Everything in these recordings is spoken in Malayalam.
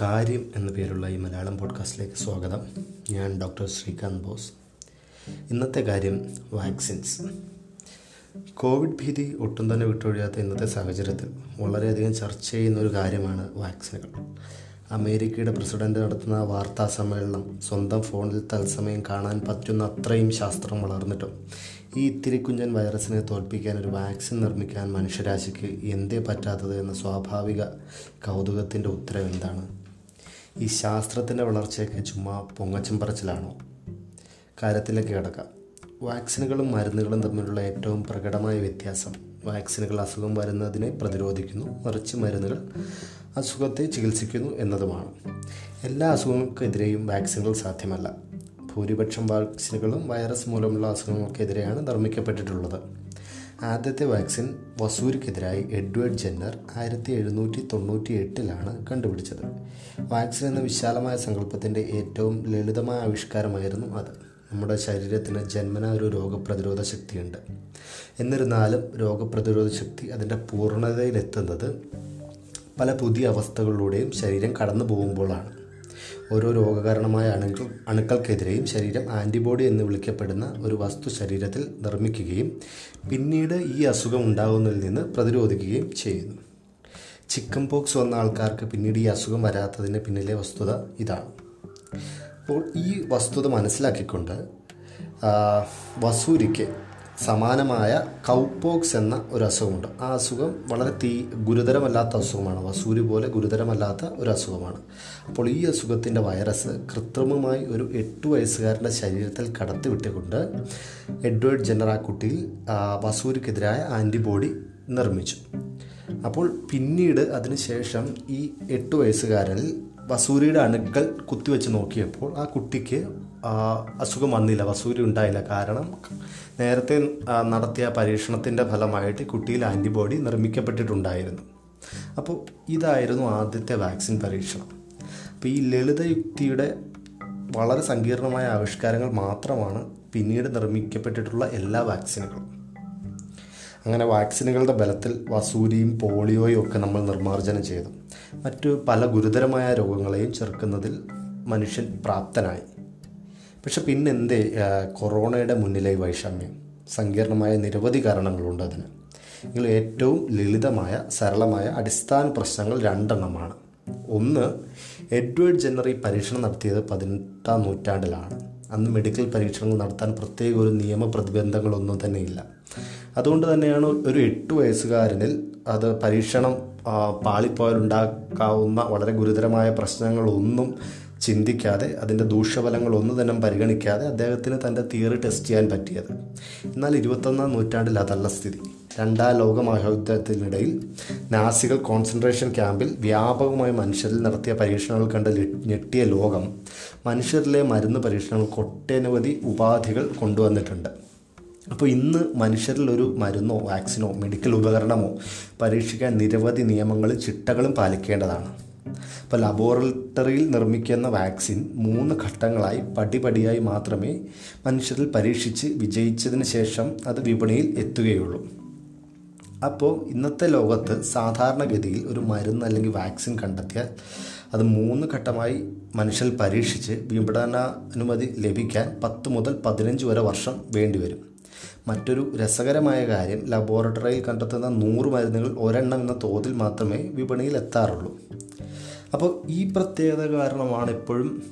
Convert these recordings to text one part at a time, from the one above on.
കാര്യം എന്ന പേരുള്ള ഈ മലയാളം പോഡ്കാസ്റ്റിലേക്ക് സ്വാഗതം. ഞാൻ ഡോക്ടർ ശ്രീകാന്ത് ബോസ്. ഇന്നത്തെ കാര്യം വാക്സിൻസ് കോവിഡ് ഭീതി ഒട്ടും തന്നെ വിട്ടൊഴിയാത്ത ഇന്നത്തെ സാഹചര്യത്തിൽ വളരെയധികം ചർച്ച ചെയ്യുന്ന ഒരു കാര്യമാണ് വാക്സിനുകൾ അമേരിക്കയുടെ പ്രസിഡന്റ് നടത്തുന്ന വാർത്താ സമ്മേളനം സ്വന്തം ഫോണിൽ തത്സമയം കാണാൻ പറ്റുന്ന അത്രയും ശാസ്ത്രം വളർന്നിട്ടും ഈ ഇത്തിരി കുഞ്ഞൻ വൈറസിനെ തോൽപ്പിക്കാൻ ഒരു വാക്സിൻ നിർമ്മിക്കാൻ മനുഷ്യരാശിക്ക് എന്തേ പറ്റാത്തത് എന്ന സ്വാഭാവിക കൗതുകത്തിന്റെ ഉത്തരം എന്താണ് ഈ ശാസ്ത്രത്തിന്റെ വളർച്ചയൊക്കെ ചുമ്മാ പൊങ്ങച്ചം പറച്ചിലാണോ? കാര്യത്തിലേക്ക് കിടക്കാം. വാക്സിനുകളും മരുന്നുകളും തമ്മിലുള്ള ഏറ്റവും പ്രകടമായ വ്യത്യാസം. വാക്സിനുകൾ അസുഖം വരുന്നതിനെ പ്രതിരോധിക്കുന്നു. മറിച്ച് മരുന്നുകൾ അസുഖത്തെ ചികിത്സിക്കുന്നു എന്നതുമാണ്. എല്ലാ അസുഖങ്ങൾക്കെതിരെയും വാക്സിനുകൾ സാധ്യമല്ല. ഭൂരിപക്ഷം വാക്സിനുകളും വൈറസ് മൂലമുള്ള അസുഖങ്ങൾക്കെതിരെയാണ് നിർമ്മിക്കപ്പെട്ടിട്ടുള്ളത്. ആദ്യത്തെ വാക്സിൻ വസൂരിക്കെതിരായി എഡ്വേർഡ് ജെന്നർ ആയിരത്തി എഴുന്നൂറ്റി തൊണ്ണൂറ്റി എട്ടിലാണ് കണ്ടുപിടിച്ചത്. വാക്സിൻ എന്ന വിശാലമായ സങ്കല്പത്തിന്റെ ഏറ്റവും ലളിതമായ ആവിഷ്കാരമായിരുന്നു അത്. നമ്മുടെ ശരീരത്തിന് ജന്മന ഒരു രോഗപ്രതിരോധ ശക്തിയുണ്ട്. എന്നിരുന്നാലും രോഗപ്രതിരോധ ശക്തി അതിന്റെ പൂർണതയിലെത്തുന്നത് പല പുതിയ അവസ്ഥകളിലൂടെയും ശരീരം കടന്നു പോകുമ്പോഴാണ് ഓരോ രോഗകാരണമായ അണുക്കൾ അണുക്കൾക്കെതിരെയും ശരീരം ആന്റിബോഡി എന്ന് വിളിക്കപ്പെടുന്ന ഒരു വസ്തു ശരീരത്തിൽ നിർമ്മിക്കുകയും പിന്നീട് ഈ അസുഖം ഉണ്ടാകുന്നതിൽ നിന്ന് പ്രതിരോധിക്കുകയും ചെയ്യുന്നു. ചിക്കൻ പോക്സ് വന്ന ആൾക്കാർക്ക് പിന്നീട് ഈ അസുഖം വരാത്തതിന് പിന്നിലെ വസ്തുത ഇതാണ്. അപ്പോൾ ഈ വസ്തുത മനസ്സിലാക്കിക്കൊണ്ട് വസൂരിക്ക് സമാനമായ കൗപോക്സ് എന്ന ഒരു അസുഖമുണ്ട് ആ അസുഖം വളരെ തീ ഗുരുതരമല്ലാത്ത അസുഖമാണ്. വസൂരി പോലെ ഗുരുതരമല്ലാത്ത ഒരു അസുഖമാണ് അപ്പോൾ ഈ അസുഖത്തിന്റെ വൈറസ് കൃത്രിമമായി ഒരു എട്ട് വയസ്സുകാരന്റെ ശരീരത്തിൽ കടത്തിവിട്ടുകൊണ്ട് എഡ്വേർഡ് ജെന്നർ ആ കുട്ടിയിൽ വസൂരിക്കെതിരായ ആന്റിബോഡി നിർമ്മിച്ചു. അപ്പോൾ പിന്നീട് അതിനുശേഷം ഈ എട്ട് വയസ്സുകാരനിൽ വസൂരിയുടെ അണുക്കൾ കുത്തിവെച്ച് നോക്കിയപ്പോൾ ആ കുട്ടിക്ക് അസുഖം വന്നില്ല. വസൂരി ഉണ്ടായില്ല. കാരണം നേരത്തെ നടത്തിയ പരീക്ഷണത്തിന്റെ ഫലമായിട്ട് കുട്ടിയിൽ ആന്റിബോഡി നിർമ്മിക്കപ്പെട്ടിട്ടുണ്ടായിരുന്നു. അപ്പോൾ ഇതായിരുന്നു ആദ്യത്തെ വാക്സിൻ പരീക്ഷണം. അപ്പോൾ ഈ ലളിതയുക്തിയുടെ വളരെ സങ്കീർണമായ ആവിഷ്കാരങ്ങൾ മാത്രമാണ് പിന്നീട് നിർമ്മിക്കപ്പെട്ടിട്ടുള്ള എല്ലാ വാക്സിനുകളും. അങ്ങനെ വാക്സിനുകളുടെ ബലത്തിൽ വസൂരിയും പോളിയോയും ഒക്കെ നമ്മൾ നിർമ്മാർജനം ചെയ്തു. മറ്റു പല ഗുരുതരമായ രോഗങ്ങളെയും ചെറുക്കുന്നതിൽ മനുഷ്യൻ പ്രാപ്തനായി. പക്ഷെ പിന്നെന്തേ കൊറോണയുടെ മുന്നിലെ വൈഷമ്യം സങ്കീർണമായ നിരവധി കാരണങ്ങളുണ്ട് അതിന്. എങ്കിലും ഏറ്റവും ലളിതമായ സരളമായ അടിസ്ഥാന പ്രശ്നങ്ങൾ രണ്ടെണ്ണമാണ്. ഒന്ന് എഡ്വേർഡ് ജെന്നർ ഈ പരീക്ഷണം നടത്തിയത് പതിനെട്ടാം നൂറ്റാണ്ടിലാണ്. അന്ന് മെഡിക്കൽ പരീക്ഷണങ്ങൾ നടത്താൻ പ്രത്യേക ഒരു നിയമ പ്രതിബന്ധങ്ങളൊന്നും തന്നെ ഇല്ല അതുകൊണ്ട് തന്നെയാണ് ഒരു എട്ട് വയസ്സുകാരനിൽ അത് പരീക്ഷണം പാളിപ്പോയാലുണ്ടാക്കാവുന്ന വളരെ ഗുരുതരമായ പ്രശ്നങ്ങളൊന്നും ചിന്തിക്കാതെ അതിന്റെ ദൂഷ്യഫലങ്ങളൊന്നും തന്നെ പരിഗണിക്കാതെ അദ്ദേഹത്തിന് തന്റെ തിയറി ടെസ്റ്റ് ചെയ്യാൻ പറ്റിയത്. എന്നാൽ ഇരുപത്തൊന്നാം നൂറ്റാണ്ടിൽ അതല്ല സ്ഥിതി. രണ്ടാം ലോക മഹായുദ്ധത്തിനിടയിൽ നാസികൾ കോൺസെൻട്രേഷൻ ക്യാമ്പിൽ വ്യാപകമായി മനുഷ്യരിൽ നടത്തിയ പരീക്ഷണങ്ങൾ കണ്ട് ഞെട്ടിയ ലോകം മനുഷ്യരിലെ മരുന്ന് പരീക്ഷണങ്ങൾക്ക് ഒട്ടനവധി ഉപാധികൾ കൊണ്ടുവന്നിട്ടുണ്ട്. അപ്പോൾ ഇന്ന് മനുഷ്യരിൽ ഒരു മരുന്നോ വാക്സിനോ മെഡിക്കൽ ഉപകരണമോ പരീക്ഷിക്കാൻ നിരവധി നിയമങ്ങളും ചിട്ടകളും പാലിക്കേണ്ടതാണ്. അപ്പോൾ ലബോറട്ടറിയിൽ നിർമ്മിക്കുന്ന വാക്സിൻ മൂന്ന് ഘട്ടങ്ങളായി പടിപടിയായി മാത്രമേ മനുഷ്യരിൽ പരീക്ഷിച്ച് വിജയിച്ചതിന് ശേഷം അത് വിപണിയിൽ എത്തുകയുള്ളൂ. അപ്പോൾ ഇന്നത്തെ ലോകത്ത് സാധാരണഗതിയിൽ ഒരു മരുന്ന് അല്ലെങ്കിൽ വാക്സിൻ കണ്ടെത്തിയാൽ അത് മൂന്ന് ഘട്ടമായി മനുഷ്യൽ പരീക്ഷിച്ച് വിപണനാനുമതി ലഭിക്കാൻ പത്ത് മുതൽ പതിനഞ്ച് വരെ വർഷം വേണ്ടിവരും. മറ്റൊരു രസകരമായ കാര്യം ലബോറട്ടറിയിൽ കണ്ടെത്തുന്ന നൂറ് മരുന്നുകൾ ഒരെണ്ണം എന്ന തോതിൽ മാത്രമേ വിപണിയിൽ എത്താറുള്ളൂ. അപ്പോൾ ഈ പ്രത്യേകത കാരണമാണ് എപ്പോഴും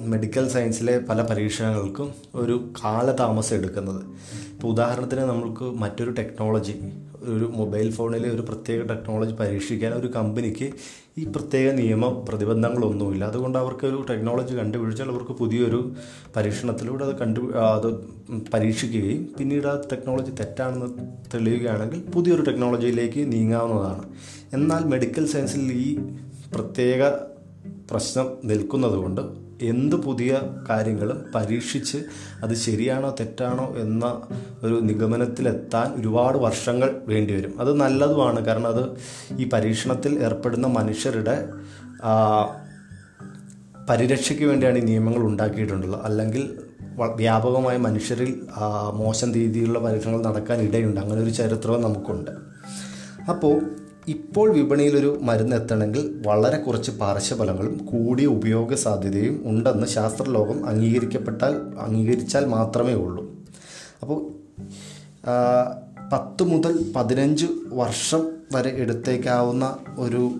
മെഡിക്കൽ സയൻസിലെ പല പരീക്ഷണങ്ങൾക്കും ഒരു കാലതാമസം എടുക്കുന്നത്. ഇപ്പോൾ ഉദാഹരണത്തിന് നമ്മൾക്ക് മറ്റൊരു ടെക്നോളജി ഒരു മൊബൈൽ ഫോണിലെ ഒരു പ്രത്യേക ടെക്നോളജി പരീക്ഷിക്കാൻ ഒരു കമ്പനിക്ക് ഈ പ്രത്യേക നിയമ പ്രതിബന്ധങ്ങളൊന്നുമില്ല. അതുകൊണ്ട് അവർക്ക് ഒരു ടെക്നോളജി കണ്ടുപിടിച്ചാൽ അവർക്ക് പുതിയൊരു പരീക്ഷണത്തിലൂടെ അത് കണ്ടു അത് പരീക്ഷിക്കുകയും പിന്നീട് ആ ടെക്നോളജി തെറ്റാണെന്ന് തെളിയുകയാണെങ്കിൽ പുതിയൊരു ടെക്നോളജിയിലേക്ക് നീങ്ങാവുന്നതാണ്. എന്നാൽ മെഡിക്കൽ സയൻസിൽ ഈ പ്രത്യേക പ്രശ്നം നിൽക്കുന്നതുകൊണ്ട് എന്ത് പുതിയ കാര്യങ്ങളും പരീക്ഷിച്ച് അത് ശരിയാണോ തെറ്റാണോ എന്ന ഒരു നിഗമനത്തിലെത്താൻ ഒരുപാട് വർഷങ്ങൾ വേണ്ടിവരും. അത് നല്ലതുമാണ്. കാരണം അത് ഈ പരീക്ഷണത്തിൽ ഏർപ്പെടുന്ന മനുഷ്യരുടെ പരിരക്ഷയ്ക്ക് വേണ്ടിയാണ് ഈ നിയമങ്ങൾ ഉണ്ടാക്കിയിട്ടുള്ളത്. അല്ലെങ്കിൽ വ്യാപകമായ മനുഷ്യരിൽ മോശം രീതിയിലുള്ള പരീക്ഷണങ്ങൾ നടക്കാൻ ഇടയുണ്ട്. അങ്ങനെ ഒരു ചരിത്രവും നമുക്കുണ്ട്. അപ്പോൾ ഇപ്പോൾ വിപണിയിലൊരു മരുന്ന് എത്തണമെങ്കിൽ വളരെ കുറച്ച് പാർശ്വഫലങ്ങളും കൂടിയ ഉപയോഗ സാധ്യതയും ഉണ്ടെന്ന് ശാസ്ത്രലോകം അംഗീകരിക്കപ്പെട്ടാൽ അംഗീകരിച്ചാൽ മാത്രമേ ഉള്ളൂ. അപ്പോൾ പത്ത് മുതൽ പതിനഞ്ച് വർഷം വരെ എടുത്തേക്കാവുന്ന ഒരു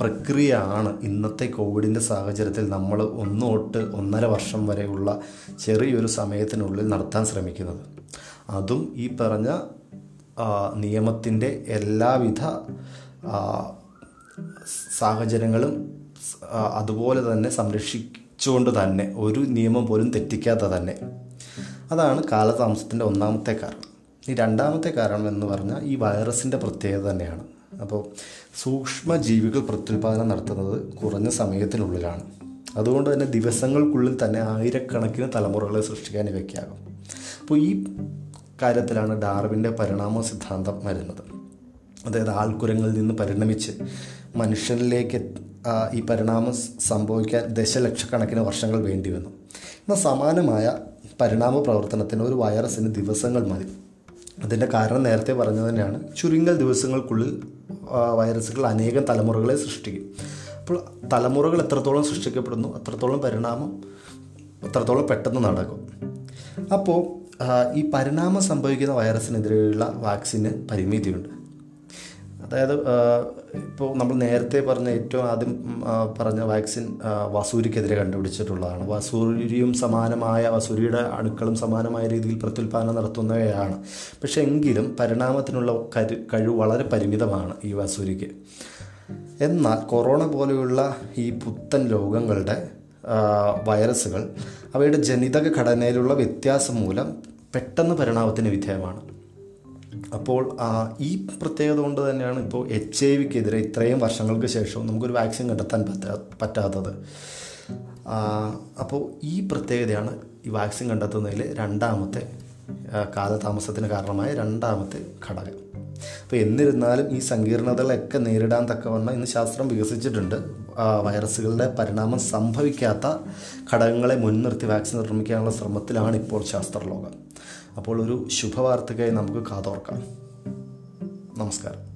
പ്രക്രിയയാണ് ഇന്നത്തെ കോവിഡിന്റെ സാഹചര്യത്തിൽ നമ്മൾ ഒന്ന് തൊട്ട് ഒന്നര വർഷം വരെയുള്ള ചെറിയൊരു സമയത്തിനുള്ളിൽ നടത്താൻ ശ്രമിക്കുന്നത്. അതും ഈ പറഞ്ഞ നിയമത്തിന്റെ എല്ലാവിധ സാഹചര്യങ്ങളും അതുപോലെ തന്നെ സംരക്ഷിച്ചുകൊണ്ട് തന്നെ ഒരു നിയമം പോലും തെറ്റിക്കാതെ തന്നെ. അതാണ് കാലതാമസത്തിന്റെ ഒന്നാമത്തെ കാരണം. ഈ രണ്ടാമത്തെ കാരണം എന്ന് പറഞ്ഞാൽ ഈ വൈറസിന്റെ പ്രത്യേകത തന്നെയാണ്. അപ്പോൾ സൂക്ഷ്മ ജീവികൾ പ്രത്യുൽപാദനം നടത്തുന്നത് കുറഞ്ഞ സമയത്തിനുള്ളിലാണ്. അതുകൊണ്ട് തന്നെ ദിവസങ്ങൾക്കുള്ളിൽ തന്നെ ആയിരക്കണക്കിന് തലമുറകളെ സൃഷ്ടിക്കാൻ ഇവയ്ക്കാകും. അപ്പോൾ ഈ കാര്യത്തിലാണ് ഡാർവിന്റെ പരിണാമ സിദ്ധാന്തം വരുന്നത്. അതായത് ആൾക്കുരങ്ങളിൽ നിന്ന് പരിണമിച്ച് മനുഷ്യനിലേക്ക് ഈ പരിണാമം സംഭവിക്കാൻ ദശലക്ഷക്കണക്കിന് വർഷങ്ങൾ വേണ്ടി വന്നു എന്നാൽ സമാനമായ പരിണാമ പ്രവർത്തനത്തിന് ഒരു വൈറസിന് ദിവസങ്ങൾ മതി. അതിന്റെ കാരണം നേരത്തെ പറഞ്ഞു തന്നെയാണ് ചുരുങ്ങൽ ദിവസങ്ങൾക്കുള്ളിൽ വൈറസുകൾ അനേകം തലമുറകളെ സൃഷ്ടിക്കും. അപ്പോൾ തലമുറകൾ എത്രത്തോളം സൃഷ്ടിക്കപ്പെടുന്നു അത്രത്തോളം പരിണാമം അത്രത്തോളം പെട്ടെന്ന് നടക്കും. അപ്പോൾ ഈ പരിണാമം സംഭവിക്കുന്ന വൈറസിനെതിരെയുള്ള വാക്സിന് പരിമിതിയുണ്ട്. അതായത് ഇപ്പോൾ നമ്മൾ നേരത്തെ പറഞ്ഞ ഏറ്റവും ആദ്യം പറഞ്ഞ വാക്സിൻ വസൂരിക്കെതിരെ കണ്ടുപിടിച്ചിട്ടുള്ളതാണ്. വസൂരിയും സമാനമായ വസൂരിയുടെ അണുക്കളും സമാനമായ രീതിയിൽ പ്രത്യുൽപാദനം നടത്തുന്നവയാണ്. പക്ഷേ എങ്കിലും പരിണാമത്തിനുള്ള കരു കഴിവ് വളരെ പരിമിതമാണ് ഈ വസൂരിക്ക്. എന്നാൽ കൊറോണ പോലെയുള്ള ഈ പുത്തൻ രോഗങ്ങളുടെ വൈറസുകൾ അവയുടെ ജനിതക ഘടനയിലുള്ള വ്യത്യാസം മൂലം പെട്ടെന്ന് പരിണാമത്തിന് വിധേയമാണ്. അപ്പോൾ ഈ പ്രത്യേകത കൊണ്ട് തന്നെയാണ് ഇപ്പോൾ എച്ച് ഐ വിക്കെതിരെ ഇത്രയും വർഷങ്ങൾക്ക് ശേഷവും നമുക്കൊരു വാക്സിൻ കണ്ടെത്താൻ പറ്റാ പറ്റാത്തത്. അപ്പോൾ ഈ പ്രത്യേകതയാണ് ഈ വാക്സിൻ കണ്ടെത്തുന്നതിൽ രണ്ടാമത്തെ കാലതാമസത്തിന് കാരണമായ രണ്ടാമത്തെ ഘടകം. അപ്പോൾ എന്നിരുന്നാലും ഈ സങ്കീർണതകളൊക്കെ നേരിടാൻ തക്കവണ്ണം ഇന്ന് ശാസ്ത്രം വികസിച്ചിട്ടുണ്ട്. വൈറസുകളുടെ പരിണാമം സംഭവിക്കാത്ത ഘടകങ്ങളെ മുൻനിർത്തി വാക്സിൻ നിർമ്മിക്കാനുള്ള ശ്രമത്തിലാണ് ഇപ്പോൾ ശാസ്ത്രലോകം. അപ്പോൾ ഒരു ശുഭവാർത്തയ്ക്കായി നമുക്ക് കാതോർക്കാം. നമസ്കാരം.